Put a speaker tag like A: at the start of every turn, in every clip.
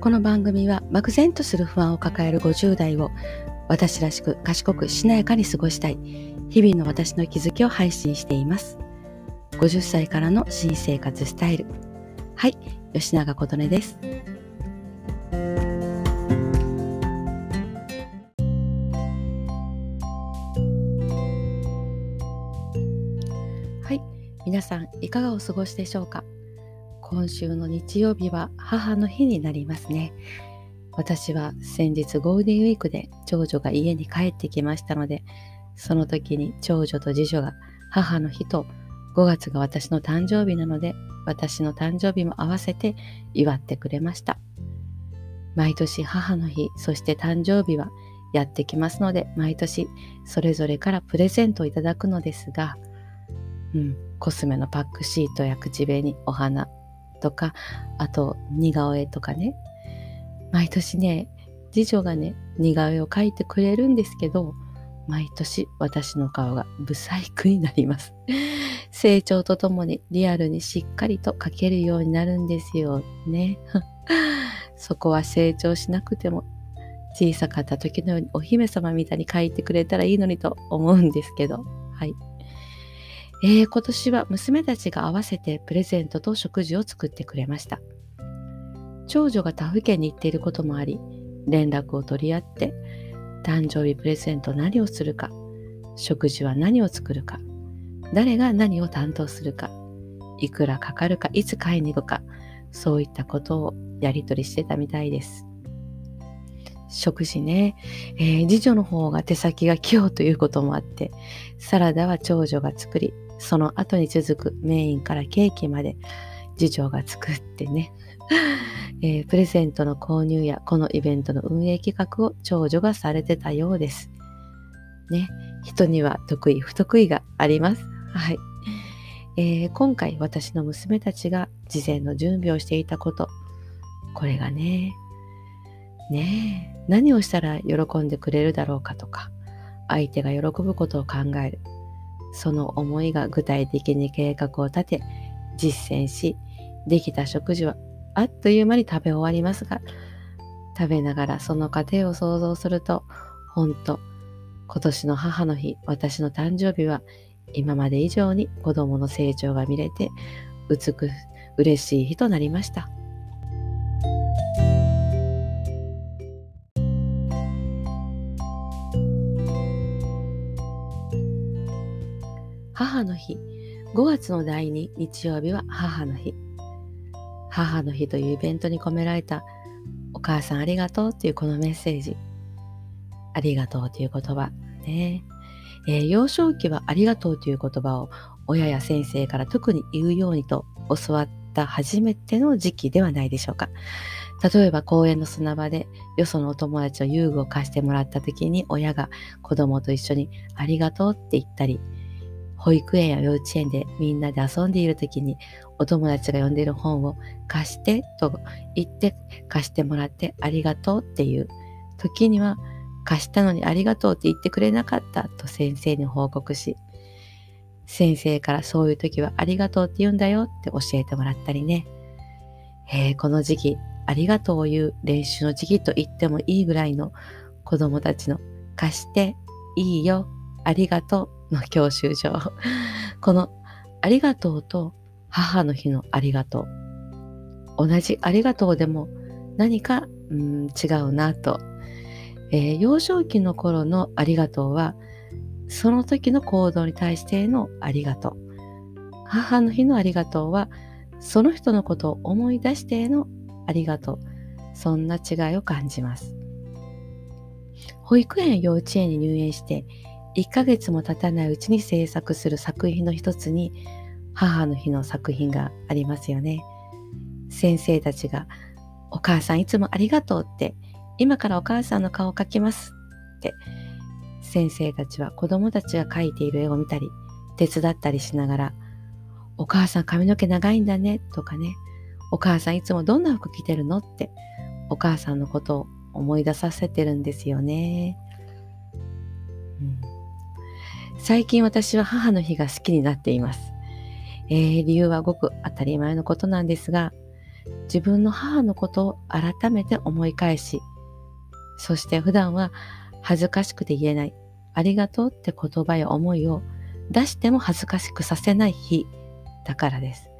A: この番組は漠然とする不安を抱える50代を私らしく賢くしなやかに過ごしたい日々の私の気づきを配信しています。50歳からの新生活スタイル。はい、吉永琴音です。はい、皆さんいかがお過ごしでしょうか？今週の日曜日は母の日になりますね。私は先日ゴールデンウィークで長女が家に帰ってきましたので、その時に長女と次女が母の日と5月が私の誕生日なので、私の誕生日も合わせて祝ってくれました。毎年母の日、そして誕生日はやってきますので、毎年それぞれからプレゼントをいただくのですが、うん、コスメのパックシートや口紅、お花、とか、あと似顔絵とかね。毎年ね、次女がね、似顔絵を描いてくれるんですけど、毎年私の顔がブサイクになります。成長とともにリアルにしっかりと描けるようになるんですよね。そこは成長しなくても小さかった時のようにお姫様みたいに描いてくれたらいいのにと思うんですけど、はい。えー、今年は娘たちが合わせてプレゼントと食事を作ってくれました。長女が他府県に行っていることもあり、連絡を取り合って、誕生日プレゼント何をするか、食事は何を作るか、誰が何を担当するか、いくらかかるか、いつ買いに行くか、そういったことをやり取りしてたみたいです。食事ね、えー、次女の方が手先が器用ということもあって、サラダは長女が作り、その後に続くメインからケーキまで次女が作ってね、えー、プレゼントの購入やこのイベントの運営企画を長女がされてたようです。ね、人には得意不得意があります。はい。えー、今回私の娘たちが事前の準備をしていたこと、これがね、ね、何をしたら喜んでくれるだろうかとか、相手が喜ぶことを考える。その思いが具体的に計画を立て、実践し、できた食事はあっという間に食べ終わりますが、食べながらその過程を想像すると、本当今年の母の日、私の誕生日は今まで以上に子供の成長が見れて、美く嬉しい日となりました。母の日。5月の第2日曜日は母の日。母の日というイベントに込められたお母さんありがとうというこのメッセージ。ありがとうという言葉ね、えー、幼少期はありがとうという言葉を親や先生から特に言うようにと教わった初めての時期ではないでしょうか。例えば公園の砂場でよそのお友達の遊具を貸してもらった時に親が子供と一緒にありがとうって言ったり、保育園や幼稚園でみんなで遊んでいる時にお友達が読んでいる本を貸してと言って貸してもらってありがとうっていう。時には貸したのにありがとうって言ってくれなかったと先生に報告し先生からそういう時はありがとうって言うんだよって教えてもらったりね、えー、この時期ありがとうを言う練習の時期と言ってもいいぐらいの子供たちの貸していいよありがとうの教習所。このありがとうと母の日のありがとう。同じありがとうでも何か、うん、違うなと。えー、幼少期の頃のありがとうは、その時の行動に対してのありがとう。母の日のありがとうは、その人のことを思い出してのありがとう。そんな違いを感じます。保育園幼稚園に入園して1ヶ月も経たないうちに制作する作品の一つに母の日の作品がありますよね。先生たちがお母さんいつもありがとうって今からお母さんの顔を描きますって先生たちは子供たちが描いている絵を見たり手伝ったりしながらお母さん髪の毛長いんだねとかねお母さんいつもどんな服着てるのってお母さんのことを思い出させてるんですよね。最近私は母の日が好きになっています。えー、理由はごく当たり前のことなんですが、自分の母のことを改めて思い返し、そして普段は恥ずかしくて言えない、ありがとうって言葉や思いを出しても恥ずかしくさせない日だからです。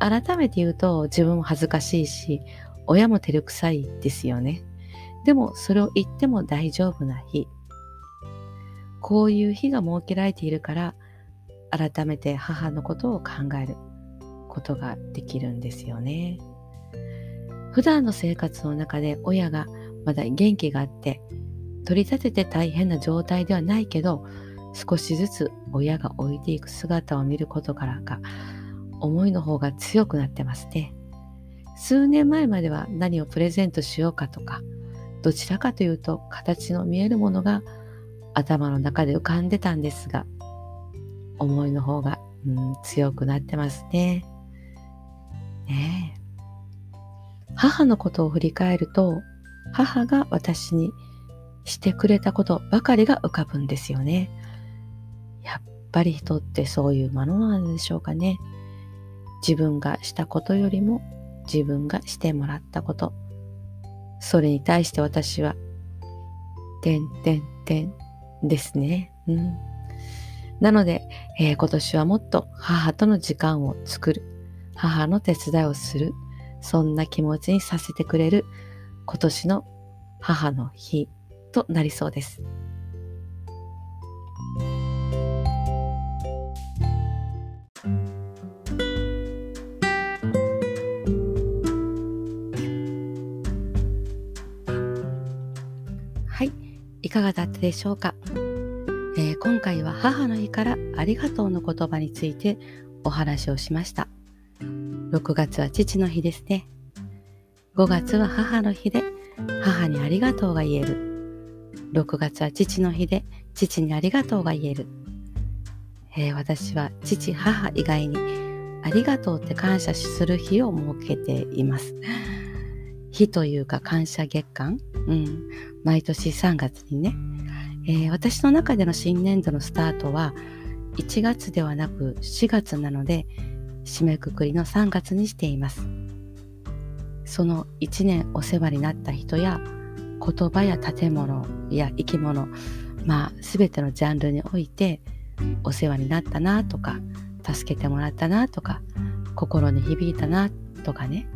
A: 改めて言うと自分も恥ずかしいし、親も照れくさいですよね。でもそれを言っても大丈夫な日。こういう日が設けられているから、改めて母のことを考えることができるんですよね。普段の生活の中で親がまだ元気があって取り立てて大変な状態ではないけど少しずつ親が置いていく姿を見ることからか思いの方が強くなってますね。数年前までは何をプレゼントしようかとかどちらかというと形の見えるものが頭の中で浮かんでたんですが思いの方が、うん、強くなってますね。ね母のことを振り返ると母が私にしてくれたことばかりが浮かぶんですよね。やっぱり人ってそういうものなんでしょうかね。自分がしたことよりも自分がしてもらったこと。それに対して私は、てんてんてんですね。うん。なので、えー、今年はもっと母との時間を作る。母の手伝いをする。そんな気持ちにさせてくれる今年の母の日となりそうです。はい、いかがだったでしょうか、えー、今回は母の日からありがとうの言葉についてお話をしました。6月は父の日ですね。5月は母の日で母にありがとうが言える。6月は父の日で父にありがとうが言える。えー、私は父、母以外にありがとうって感謝する日を設けています。日というか感謝月間、うん、毎年3月にね、えー、私の中での新年度のスタートは1月ではなく4月なので締めくくりの3月にしています。その1年お世話になった人や言葉や建物や生き物、まあ、全てのジャンルにおいてお世話になったなとか助けてもらったなとか心に響いたなとかね、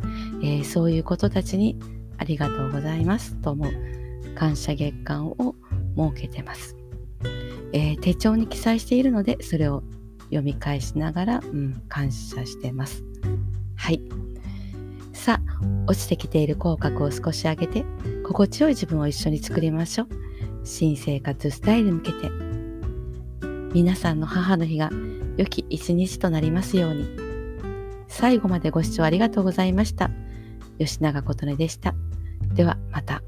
A: えー、そういうことたちにありがとうございますと思う感謝月間を設けてます、えー、手帳に記載しているのでそれを読み返しながら、うん、感謝してます。はい。さあ落ちてきている口角を少し上げて心地よい自分を一緒に作りましょう。新生活スタイルに向けて。皆さんの母の日が良き一日となりますように。最後までご視聴ありがとうございました。吉永琴音でしたではまた。